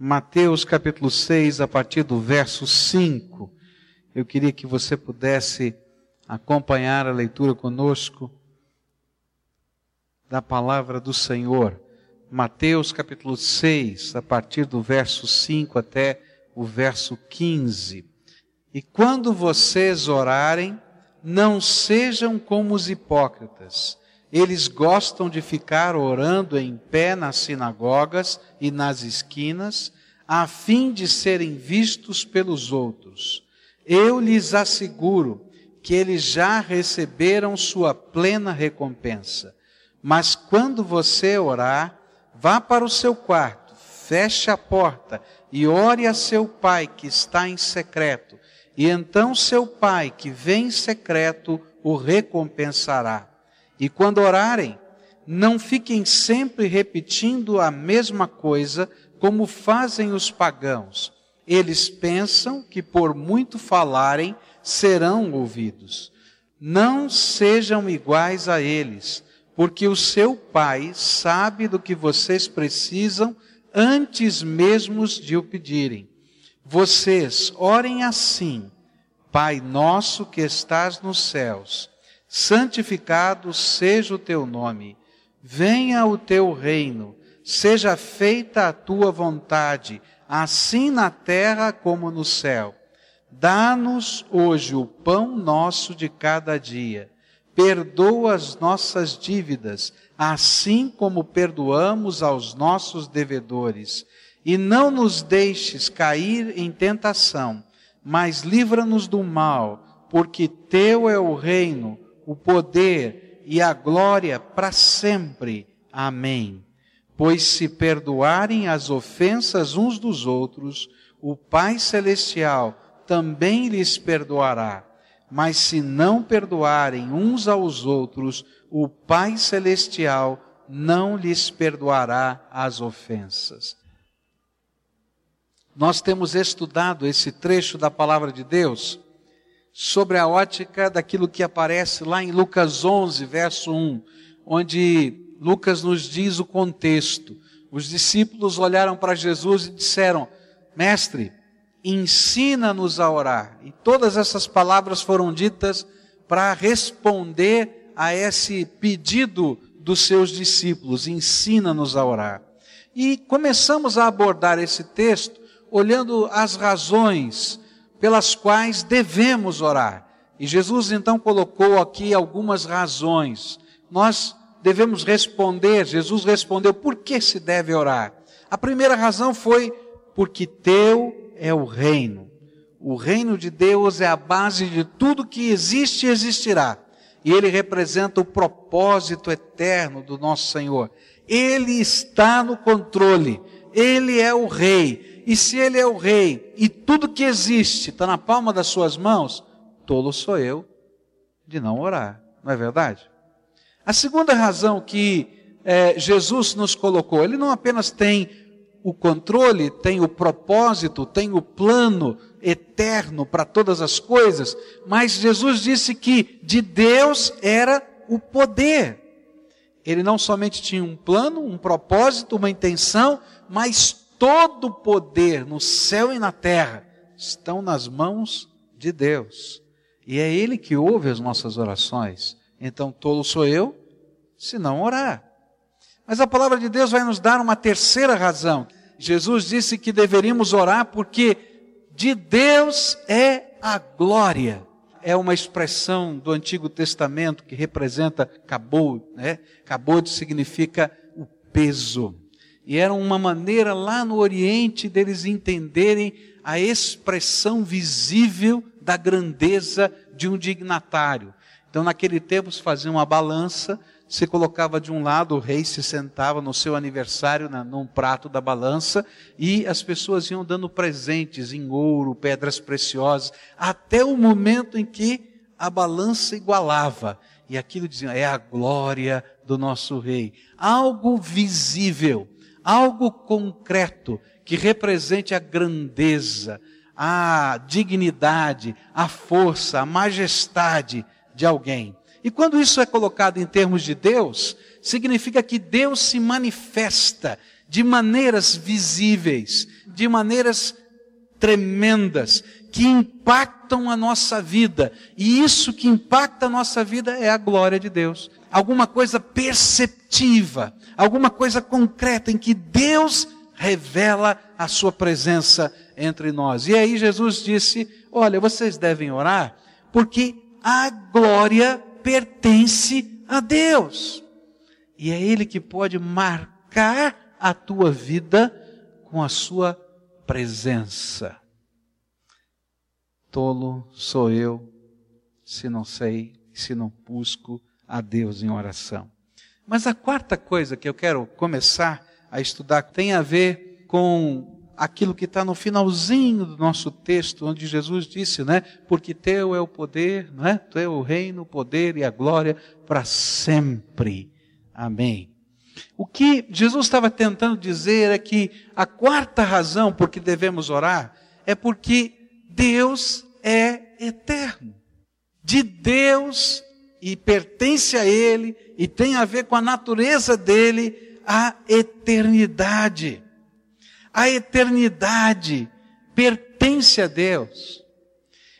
Mateus capítulo 6, a partir do verso 5. Eu queria que você pudesse acompanhar a leitura conosco da palavra do Senhor. Mateus capítulo 6, a partir do verso 5 até o verso 15. E quando vocês orarem, não sejam como os hipócritas. Eles gostam de ficar orando em pé nas sinagogas e nas esquinas, a fim de serem vistos pelos outros. Eu lhes asseguro que eles já receberam sua plena recompensa. Mas quando você orar, vá para o seu quarto, feche a porta e ore a seu pai que está em secreto. E então seu pai que vem em secreto o recompensará. E quando orarem, não fiquem sempre repetindo a mesma coisa, como fazem os pagãos. Eles pensam que por muito falarem serão ouvidos. Não sejam iguais a eles, porque o seu Pai sabe do que vocês precisam antes mesmo de o pedirem. Vocês orem assim: Pai nosso que estás nos céus, santificado seja o teu nome, venha o teu reino, seja feita a tua vontade, assim na terra como no céu. Dá-nos hoje o pão nosso de cada dia. Perdoa as nossas dívidas, assim como perdoamos aos nossos devedores. E não nos deixes cair em tentação, mas livra-nos do mal, porque teu é o reino, o poder e a glória para sempre. Amém. Pois se perdoarem as ofensas uns dos outros, o Pai Celestial também lhes perdoará. Mas se não perdoarem uns aos outros, o Pai Celestial não lhes perdoará as ofensas. Nós temos estudado esse trecho da palavra de Deus sobre a ótica daquilo que aparece lá em Lucas 11, verso 1, onde Lucas nos diz o contexto. Os discípulos olharam para Jesus e disseram: Mestre, ensina-nos a orar. E todas essas palavras foram ditas para responder a esse pedido dos seus discípulos: ensina-nos a orar. E começamos a abordar esse texto olhando as razões pelas quais devemos orar. E Jesus então colocou aqui algumas razões. Nós devemos responder, Jesus respondeu, por que se deve orar? A primeira razão foi porque teu é o reino. O reino de Deus é a base de tudo que existe e existirá. E ele representa o propósito eterno do nosso Senhor. Ele está no controle. Ele é o rei. E se ele é o rei e tudo que existe está na palma das suas mãos, tolo sou eu de não orar, não é verdade? A segunda razão que é, Jesus nos colocou, ele não apenas tem o controle, tem o propósito, tem o plano eterno para todas as coisas, mas Jesus disse que de Deus era o poder. Ele não somente tinha um plano, um propósito, uma intenção, mas todo o poder no céu e na terra estão nas mãos de Deus. E é Ele que ouve as nossas orações. Então, tolo sou eu, se não orar. Mas a palavra de Deus vai nos dar uma terceira razão. Jesus disse que deveríamos orar porque de Deus é a glória. É uma expressão do Antigo Testamento que representa cabou, né? Cabod significa o peso. E era uma maneira lá no Oriente deles entenderem a expressão visível da grandeza de um dignatário. Então, naquele tempo, se fazia uma balança, se colocava de um lado, o rei se sentava no seu aniversário, na, num prato da balança, e as pessoas iam dando presentes em ouro, pedras preciosas, até o momento em que a balança igualava. E aquilo dizia, é a glória do nosso rei. Algo visível algo concreto que represente a grandeza, a dignidade, a força, a majestade de alguém. E quando isso é colocado em termos de Deus, significa que Deus se manifesta de maneiras visíveis, de maneiras tremendas, que impactam a nossa vida. E isso que impacta a nossa vida é a glória de Deus. Alguma coisa perceptiva, alguma coisa concreta em que Deus revela a sua presença entre nós. E aí Jesus disse: Olha, vocês devem orar, porque a glória pertence a Deus. E é Ele que pode marcar a tua vida com a sua presença. Tolo sou eu, se não sei, se não busco a Deus em oração. Mas a quarta coisa que eu quero começar a estudar tem a ver com aquilo que está no finalzinho do nosso texto, onde Jesus disse, né? Porque teu é o poder, não é? Teu é o reino, o poder e a glória para sempre. Amém. O que Jesus estava tentando dizer é que a quarta razão por que devemos orar é porque Deus é eterno. De Deus e pertence a Ele e tem a ver com a natureza dele a eternidade. A eternidade pertence a Deus.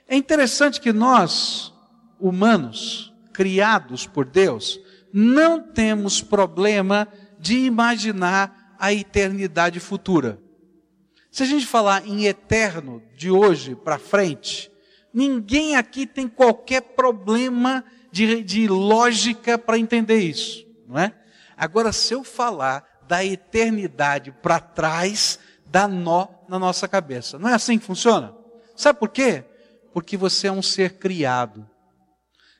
É interessante que nós, humanos, criados por Deus, não temos problema de imaginar a eternidade futura. Se a gente falar em eterno de hoje para frente, ninguém aqui tem qualquer problema de, de lógica para entender isso, não é? Agora, se eu falar da eternidade para trás, dá nó na nossa cabeça. Não é assim que funciona? Sabe por quê? Porque você é um ser criado.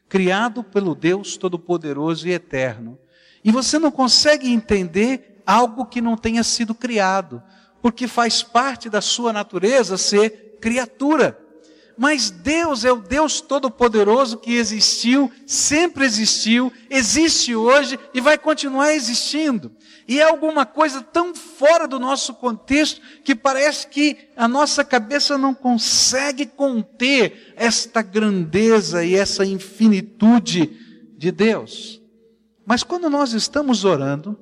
Criado pelo Deus Todo-Poderoso e Eterno. E você não consegue entender algo que não tenha sido criado, porque faz parte da sua natureza ser criatura. Mas Deus é o Deus Todo-Poderoso que existiu, sempre existiu, existe hoje e vai continuar existindo. E é alguma coisa tão fora do nosso contexto que parece que a nossa cabeça não consegue conter esta grandeza e essa infinitude de Deus. Mas quando nós estamos orando,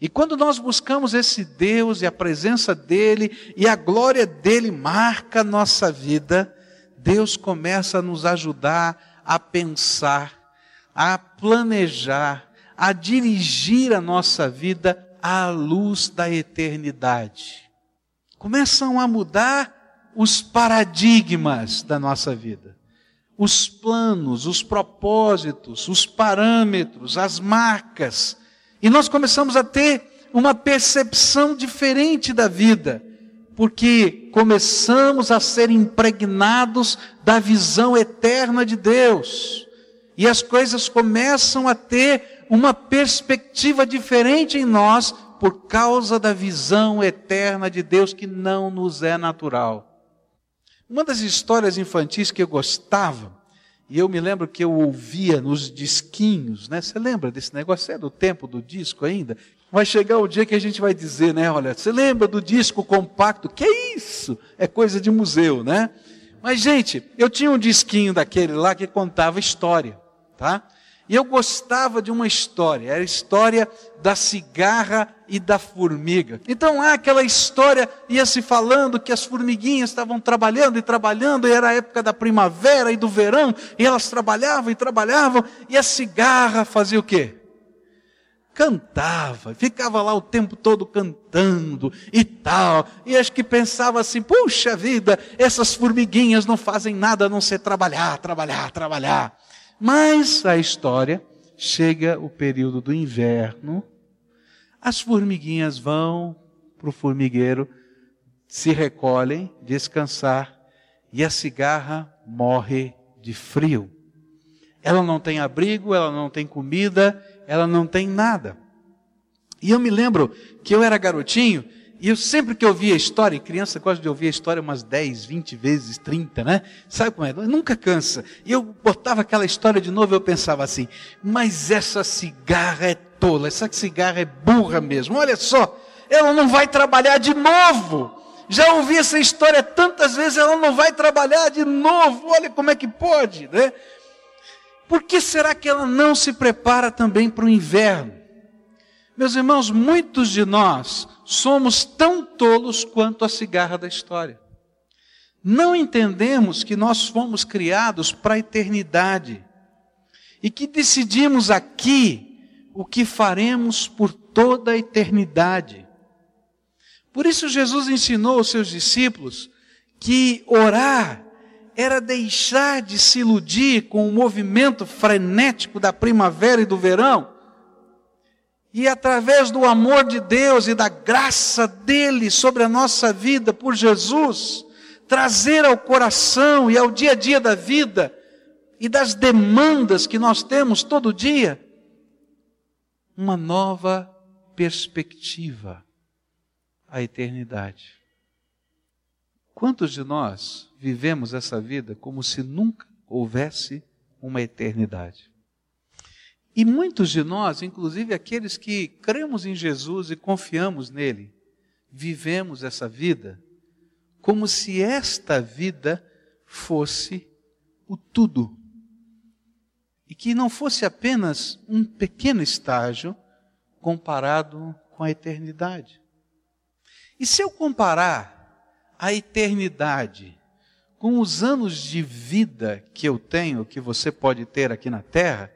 e quando nós buscamos esse Deus e a presença dEle e a glória dEle marca a nossa vida, Deus começa a nos ajudar a pensar, a planejar, a dirigir a nossa vida à luz da eternidade. Começam a mudar os paradigmas da nossa vida. Os planos, os propósitos, os parâmetros, as marcas. E nós começamos a ter uma percepção diferente da vida porque começamos a ser impregnados da visão eterna de Deus. E as coisas começam a ter uma perspectiva diferente em nós por causa da visão eterna de Deus que não nos é natural. Uma das histórias infantis que eu gostava, e eu me lembro que eu ouvia nos disquinhos, né? Você lembra desse negócio? É do tempo do disco ainda? Vai chegar o dia que a gente vai dizer, né? Olha, você lembra do disco compacto? Que é isso? É coisa de museu, né? Mas, gente, eu tinha um disquinho daquele lá que contava história, tá? E eu gostava de uma história, era a história da cigarra e da formiga. Então lá aquela história ia se falando que as formiguinhas estavam trabalhando e trabalhando, e era a época da primavera e do verão, e elas trabalhavam e trabalhavam, e a cigarra fazia o quê? Cantava, ficava lá o tempo todo cantando e tal. E acho que pensava assim: puxa vida, essas formiguinhas não fazem nada a não ser trabalhar, trabalhar, trabalhar. Mas a história chega o período do inverno, as formiguinhas vão para o formigueiro, se recolhem, descansar, e a cigarra morre de frio. Ela não tem abrigo, ela não tem comida, ela não tem nada. E eu me lembro que eu era garotinho, e eu sempre que ouvia a história, criança gosta de ouvir a história umas 10, 20 vezes, 30, né? Sabe como é? Nunca cansa. E eu botava aquela história de novo e eu pensava assim, mas essa cigarra é tola, essa cigarra é burra mesmo. Olha só, ela não vai trabalhar de novo. Já ouvi essa história tantas vezes, ela não vai trabalhar de novo. Olha como é que pode, né? Por que será que ela não se prepara também para o inverno? Meus irmãos, muitos de nós somos tão tolos quanto a cigarra da história. Não entendemos que nós fomos criados para a eternidade e que decidimos aqui o que faremos por toda a eternidade. Por isso, Jesus ensinou aos seus discípulos que orar era deixar de se iludir com o movimento frenético da primavera e do verão e através do amor de Deus e da graça dele sobre a nossa vida por Jesus, trazer ao coração e ao dia a dia da vida e das demandas que nós temos todo dia uma nova perspectiva à eternidade. Quantos de nós vivemos essa vida como se nunca houvesse uma eternidade? E muitos de nós, inclusive aqueles que cremos em Jesus e confiamos nele, vivemos essa vida como se esta vida fosse o tudo. E que não fosse apenas um pequeno estágio comparado com a eternidade. E se eu comparar a eternidade com os anos de vida que eu tenho, que você pode ter aqui na terra,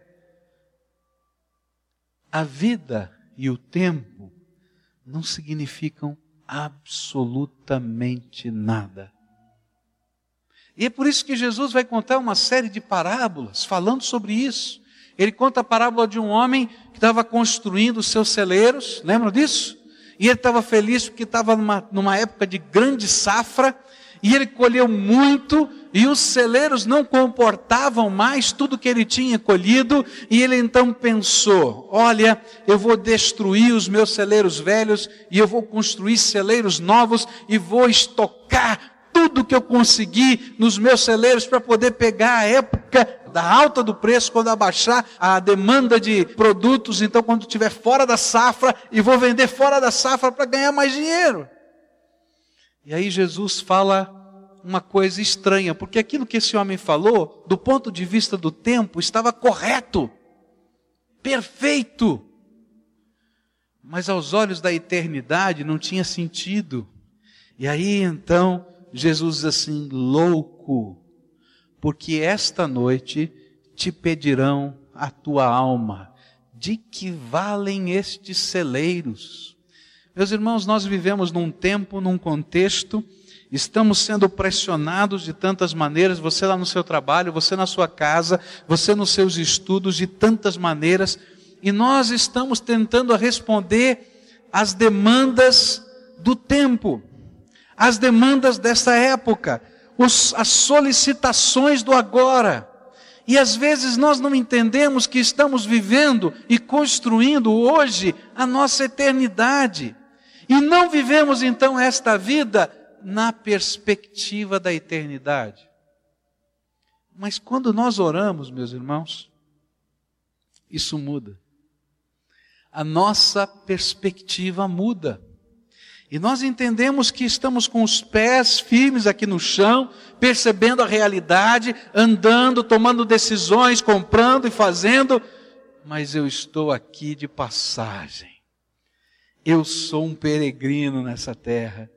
a vida e o tempo não significam absolutamente nada. E é por isso que Jesus vai contar uma série de parábolas falando sobre isso. Ele conta a parábola de um homem que estava construindo os seus celeiros, lembram disso? E ele estava feliz porque estava numa, numa época de grande safra, e ele colheu muito, e os celeiros não comportavam mais tudo que ele tinha colhido, e ele então pensou: olha, eu vou destruir os meus celeiros velhos, e eu vou construir celeiros novos, e vou estocar tudo que eu consegui nos meus celeiros para poder pegar a época da alta do preço, quando abaixar a demanda de produtos, então quando estiver fora da safra, e vou vender fora da safra para ganhar mais dinheiro. E aí Jesus fala uma coisa estranha, porque aquilo que esse homem falou, do ponto de vista do tempo, estava correto, perfeito. Mas aos olhos da eternidade não tinha sentido. E aí então Jesus diz assim: louco, porque esta noite te pedirão a tua alma. De que valem estes celeiros? Meus irmãos, nós vivemos num tempo, num contexto Estamos sendo pressionados de tantas maneiras, você lá no seu trabalho, você na sua casa, você nos seus estudos, de tantas maneiras, e nós estamos tentando responder às demandas do tempo, às demandas dessa época, os, as solicitações do agora. E às vezes nós não entendemos que estamos vivendo e construindo hoje a nossa eternidade. E não vivemos então esta vida na perspectiva da eternidade. Mas quando nós oramos, meus irmãos, isso muda. A nossa perspectiva muda. E nós entendemos que estamos com os pés firmes aqui no chão, percebendo a realidade, andando, tomando decisões, comprando e fazendo, mas eu estou aqui de passagem. Eu sou um peregrino nessa terra.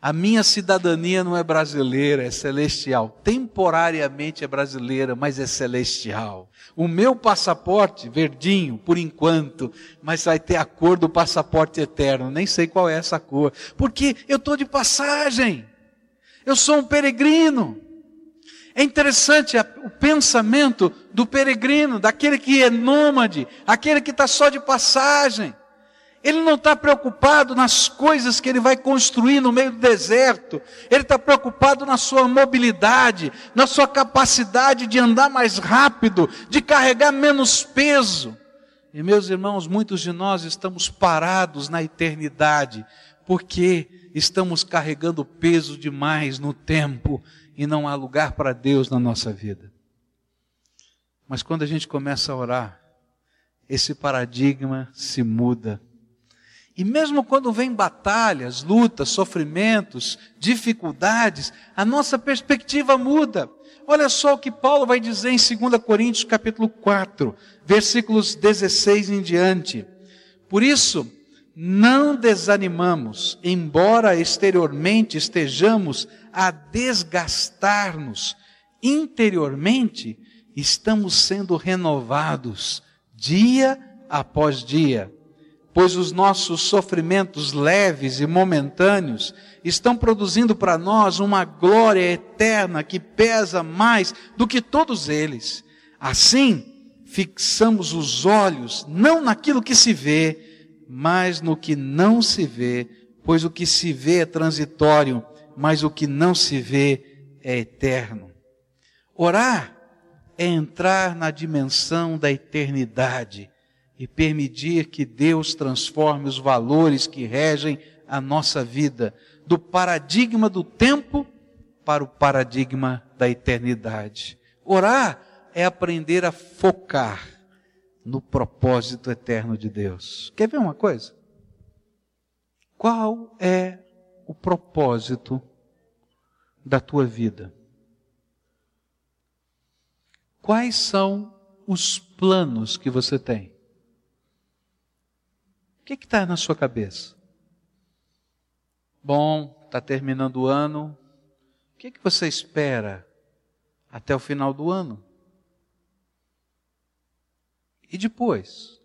A minha cidadania não é brasileira, é celestial. Temporariamente é brasileira, mas é celestial. O meu passaporte, verdinho, por enquanto, mas vai ter a cor do passaporte eterno. Nem sei qual é essa cor. Porque eu estou de passagem. Eu sou um peregrino. É interessante o pensamento do peregrino, daquele que é nômade, aquele que está só de passagem. Ele não está preocupado nas coisas que ele vai construir no meio do deserto. Ele está preocupado na sua mobilidade, na sua capacidade de andar mais rápido, de carregar menos peso. E meus irmãos, muitos de nós estamos parados na eternidade, porque estamos carregando peso demais no tempo e não há lugar para Deus na nossa vida. Mas quando a gente começa a orar, esse paradigma se muda e mesmo quando vem batalhas, lutas, sofrimentos, dificuldades, a nossa perspectiva muda. Olha só o que Paulo vai dizer em 2 Coríntios capítulo 4, versículos 16 em diante. Por isso, não desanimamos, embora exteriormente estejamos a desgastar-nos, interiormente estamos sendo renovados dia após dia, pois os nossos sofrimentos leves e momentâneos estão produzindo para nós uma glória eterna que pesa mais do que todos eles. Assim, fixamos os olhos não naquilo que se vê, mas no que não se vê, pois o que se vê é transitório, mas o que não se vê é eterno. Orar é entrar na dimensão da eternidade e permitir que Deus transforme os valores que regem a nossa vida, do paradigma do tempo para o paradigma da eternidade. Orar é aprender a focar no propósito eterno de Deus. Quer ver uma coisa? Qual é o propósito da tua vida? Quais são os planos que você tem? O que está na sua cabeça? Bom, está terminando o ano. O que, que você espera até o final do ano? E depois?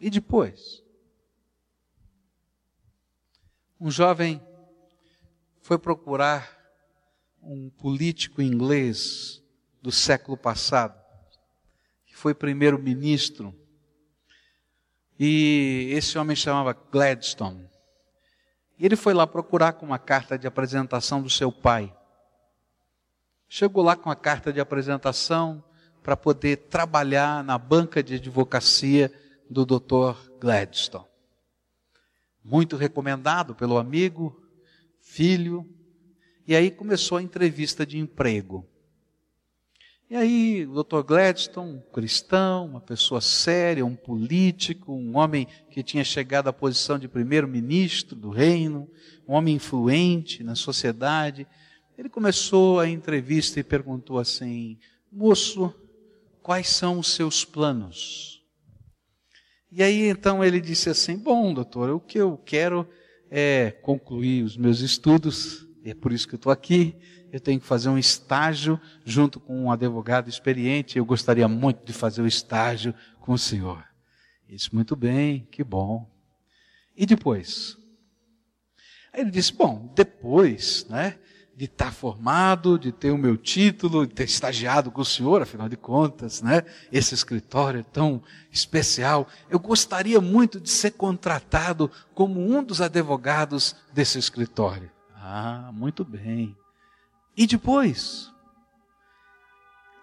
E depois? Um jovem foi procurar um político inglês do século passado, que foi primeiro-ministro, e esse homem chamava Gladstone. E ele foi lá procurar com uma carta de apresentação do seu pai. Chegou lá com a carta de apresentação para poder trabalhar na banca de advocacia do Dr. Gladstone. Muito recomendado pelo amigo, filho, e aí começou a entrevista de emprego. E aí, o Dr. Gladstone, um cristão, uma pessoa séria, um político, um homem que tinha chegado à posição de primeiro-ministro do reino, um homem influente na sociedade, ele começou a entrevista e perguntou assim: Moço, quais são os seus planos? E aí então ele disse assim: Bom, doutor, o que eu quero é concluir os meus estudos é por isso que eu estou aqui. Eu tenho que fazer um estágio junto com um advogado experiente. Eu gostaria muito de fazer o estágio com o senhor. Isso, muito bem, que bom. E depois? Aí ele disse: Bom, depois, né, de estar tá formado, de ter o meu título, de ter estagiado com o senhor, afinal de contas, né, esse escritório é tão especial, eu gostaria muito de ser contratado como um dos advogados desse escritório. Ah, muito bem. E depois?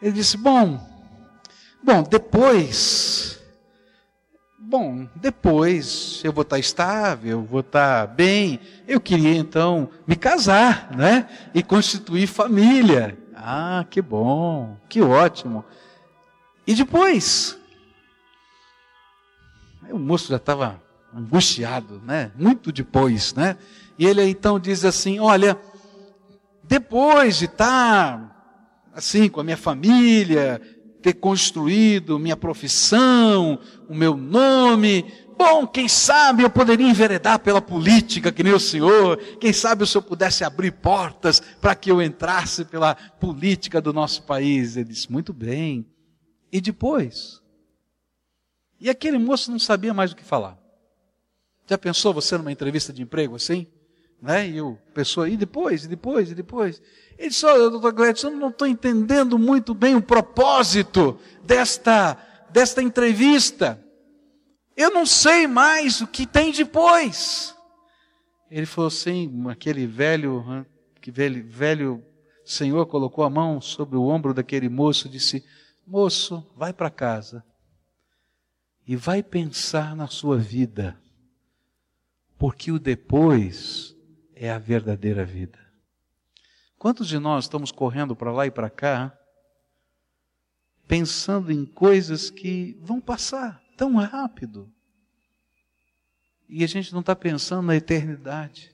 Ele disse: Bom, bom, depois, bom, depois eu vou estar estável, vou estar bem. Eu queria então me casar, né? E constituir família. Ah, que bom, que ótimo. E depois? O moço já estava angustiado, né? Muito depois, né? E ele então diz assim: Olha, depois de estar assim com a minha família, ter construído minha profissão, o meu nome, bom, quem sabe eu poderia enveredar pela política que nem o senhor, quem sabe o senhor pudesse abrir portas para que eu entrasse pela política do nosso país. Ele disse: Muito bem. E depois? E aquele moço não sabia mais o que falar. Já pensou você numa entrevista de emprego assim? Né? E o pessoa, e depois, e depois, e depois. Ele disse, olha, doutor eu não estou entendendo muito bem o propósito desta, desta entrevista. Eu não sei mais o que tem depois. Ele falou assim, aquele velho, que velho, velho senhor colocou a mão sobre o ombro daquele moço e disse, moço, vai para casa e vai pensar na sua vida, porque o depois é a verdadeira vida. Quantos de nós estamos correndo para lá e para cá, pensando em coisas que vão passar tão rápido? E a gente não está pensando na eternidade.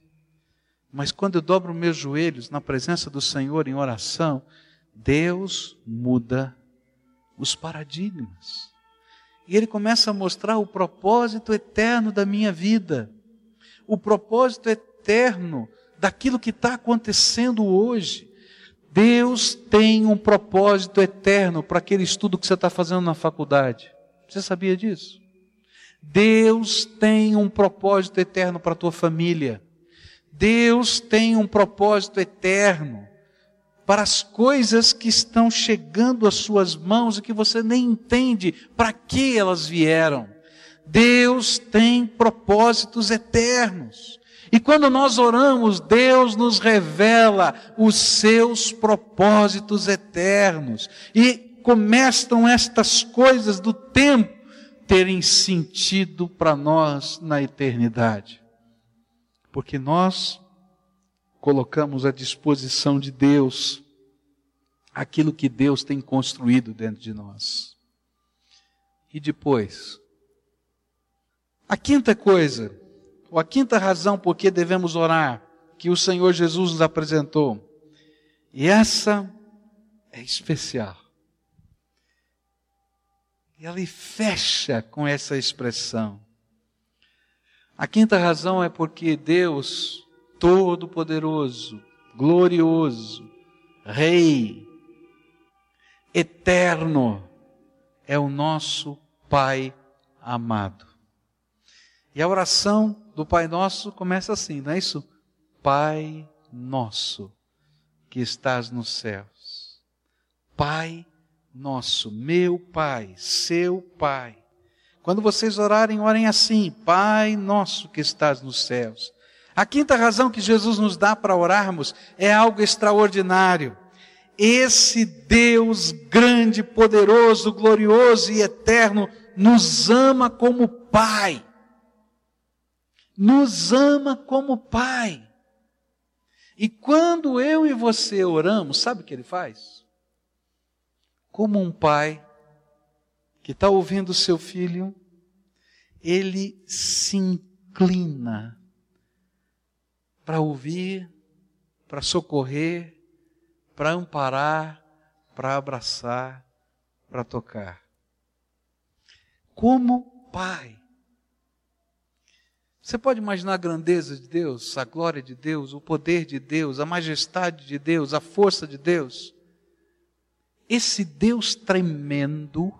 Mas quando eu dobro meus joelhos na presença do Senhor em oração, Deus muda os paradigmas. E ele começa a mostrar o propósito eterno da minha vida, o propósito eterno daquilo que está acontecendo hoje. Deus tem um propósito eterno para aquele estudo que você está fazendo na faculdade. Você sabia disso? Deus tem um propósito eterno para a tua família. Deus tem um propósito eterno para as coisas que estão chegando às suas mãos e que você nem entende para que elas vieram. Deus tem propósitos eternos. E quando nós oramos, Deus nos revela os seus propósitos eternos. E começam estas coisas do tempo terem sentido para nós na eternidade. Porque nós colocamos à disposição de Deus aquilo que Deus tem construído dentro de nós. E depois, a quinta coisa, ou a quinta razão por que devemos orar, que o Senhor Jesus nos apresentou, e essa é especial. E ela fecha com essa expressão. A quinta razão é porque Deus Todo-Poderoso, glorioso, Rei, eterno, é o nosso Pai amado. E a oração do Pai Nosso começa assim, não é isso? Pai Nosso, que estás nos céus. Pai Nosso, meu Pai, seu Pai. Quando vocês orarem, orem assim: Pai Nosso que estás nos céus. A quinta razão que Jesus nos dá para orarmos é algo extraordinário. Esse Deus grande, poderoso, glorioso e eterno nos ama como Pai. Nos ama como Pai. E quando eu e você oramos, sabe o que ele faz? Como um pai que está ouvindo o seu filho, ele se inclina para ouvir, para socorrer, para amparar, para abraçar, para tocar. Como Pai. Você pode imaginar a grandeza de Deus, a glória de Deus, o poder de Deus, a majestade de Deus, a força de Deus? Esse Deus tremendo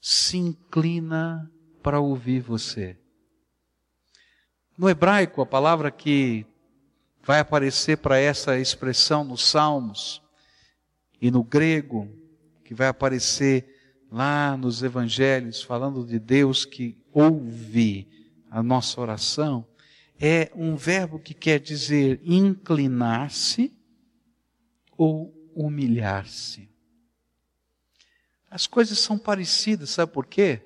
se inclina para ouvir você. No hebraico, a palavra que vai aparecer para essa expressão nos Salmos e no grego, que vai aparecer lá nos evangelhos, falando de Deus que ouve a nossa oração, é um verbo que quer dizer inclinar-se ou humilhar-se. As coisas são parecidas, sabe por quê?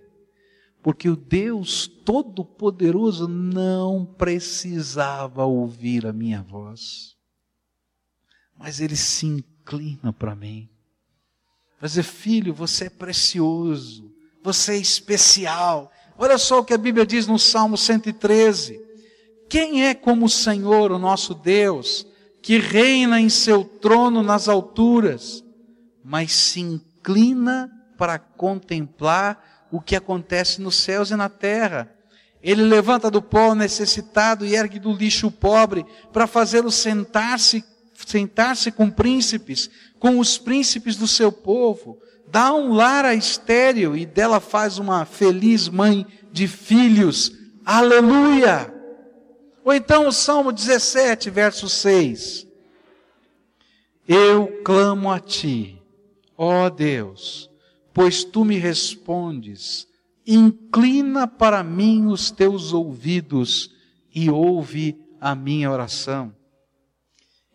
Porque o Deus Todo-Poderoso não precisava ouvir a minha voz, mas ele se inclina para mim. Vai dizer, filho, você é precioso, você é especial. Olha só o que a Bíblia diz no Salmo 113. Quem é como o Senhor, o nosso Deus, que reina em seu trono nas alturas, mas se inclina para contemplar o que acontece nos céus e na terra. Ele levanta do pó o necessitado e ergue do lixo o pobre, para fazê-lo sentar-se sentar-se com príncipes, com os príncipes do seu povo. Dá um lar a estéreo e dela faz uma feliz mãe de filhos. Aleluia! Ou então o Salmo 17, verso 6. Eu clamo a ti, ó Deus, pois tu me respondes. Inclina para mim os teus ouvidos e ouve a minha oração.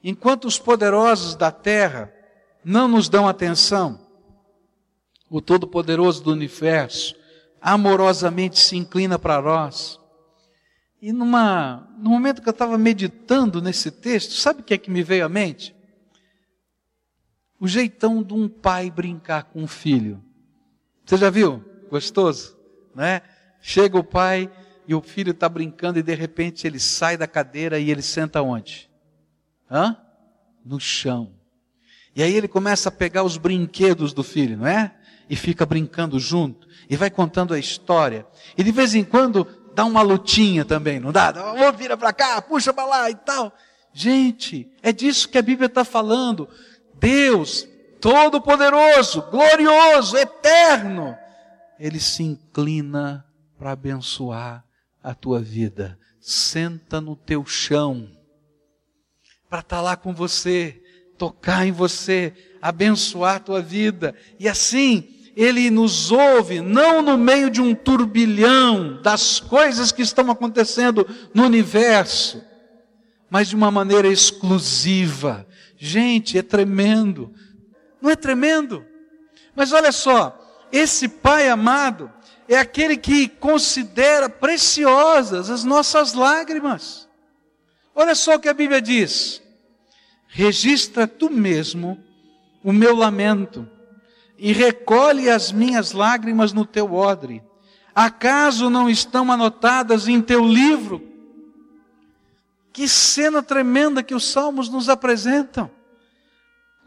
Enquanto os poderosos da terra não nos dão atenção, o Todo-Poderoso do universo amorosamente se inclina para nós. E numa, no momento que eu estava meditando nesse texto, sabe o que é que me veio à mente? O jeitão de um pai brincar com um filho. Você já viu? Gostoso, né? Chega o pai e o filho está brincando e de repente ele sai da cadeira e ele senta onde? Hã? No chão. E aí ele começa a pegar os brinquedos do filho, não é? E fica brincando junto, e vai contando a história. E de vez em quando dá uma lutinha também, não dá? Vira para cá, puxa para lá e tal. Gente, é disso que a Bíblia está falando. Deus, todo-poderoso, glorioso, eterno, Ele se inclina para abençoar a tua vida. Senta no teu chão, para estar tá lá com você, tocar em você, abençoar a tua vida. E assim, Ele nos ouve, não no meio de um turbilhão das coisas que estão acontecendo no universo, mas de uma maneira exclusiva. Gente, é tremendo. Não é tremendo? Mas olha só, esse Pai amado é aquele que considera preciosas as nossas lágrimas. Olha só o que a Bíblia diz: registra tu mesmo o meu lamento e recolhe as minhas lágrimas no teu odre. Acaso não estão anotadas em teu livro? Que cena tremenda que os salmos nos apresentam.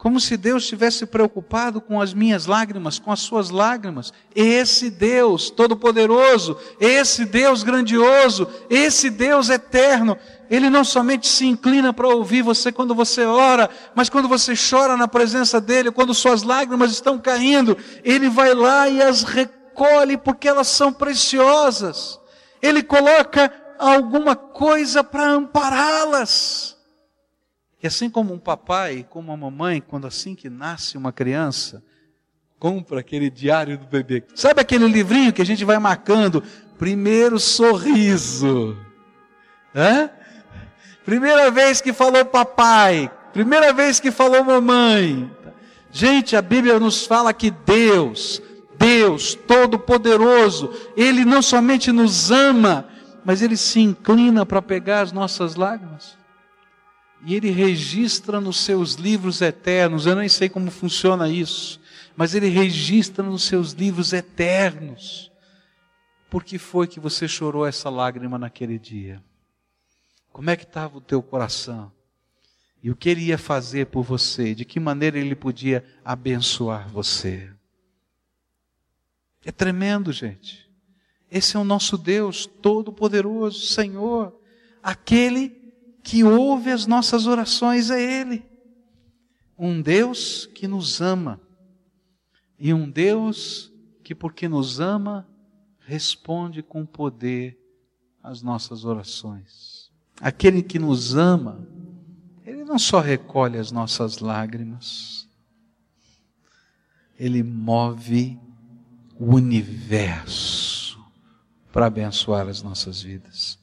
Como se Deus estivesse preocupado com as minhas lágrimas, com as suas lágrimas. Esse Deus todo-poderoso, esse Deus grandioso, esse Deus eterno, Ele não somente se inclina para ouvir você quando você ora, mas quando você chora na presença dEle, quando suas lágrimas estão caindo, Ele vai lá e as recolhe porque elas são preciosas. Ele coloca alguma coisa para ampará-las. E assim como um papai, como uma mamãe, quando assim que nasce uma criança, compra aquele diário do bebê. Sabe aquele livrinho que a gente vai marcando? Primeiro sorriso. Hã? Primeira vez que falou papai. Primeira vez que falou mamãe. Gente, a Bíblia nos fala que Deus, Deus Todo-Poderoso, Ele não somente nos ama, mas Ele se inclina para pegar as nossas lágrimas e ele registra nos seus livros eternos. Eu nem sei como funciona isso, mas ele registra nos seus livros eternos. Por que foi que você chorou essa lágrima naquele dia? Como é que estava o teu coração? E o que ele ia fazer por você? De que maneira ele podia abençoar você? É tremendo, gente. Esse é o nosso Deus Todo-Poderoso, Senhor, aquele que ouve as nossas orações é Ele. Um Deus que nos ama. E um Deus que, porque nos ama, responde com poder às nossas orações. Aquele que nos ama, Ele não só recolhe as nossas lágrimas, Ele move o universo para abençoar as nossas vidas.